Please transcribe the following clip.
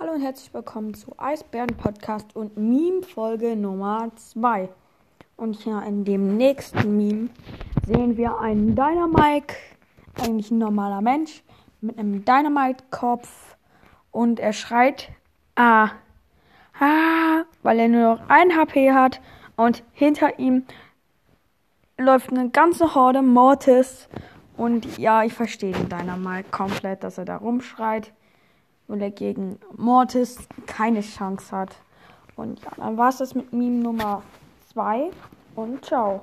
Hallo und herzlich willkommen zu Eisbären Podcast und Meme Folge Nummer 2. Und hier in dem nächsten Meme sehen wir einen Dynamite, eigentlich ein normaler Mensch, mit einem Dynamite-Kopf und er schreit Ah, ah, weil er nur noch ein HP hat und hinter ihm läuft eine ganze Horde Mortis. Und ja, ich verstehe den Dynamite komplett, dass er da rumschreit weil er gegen Mortis keine Chance hat. Und ja, dann war es das mit Meme Nummer 2 und ciao.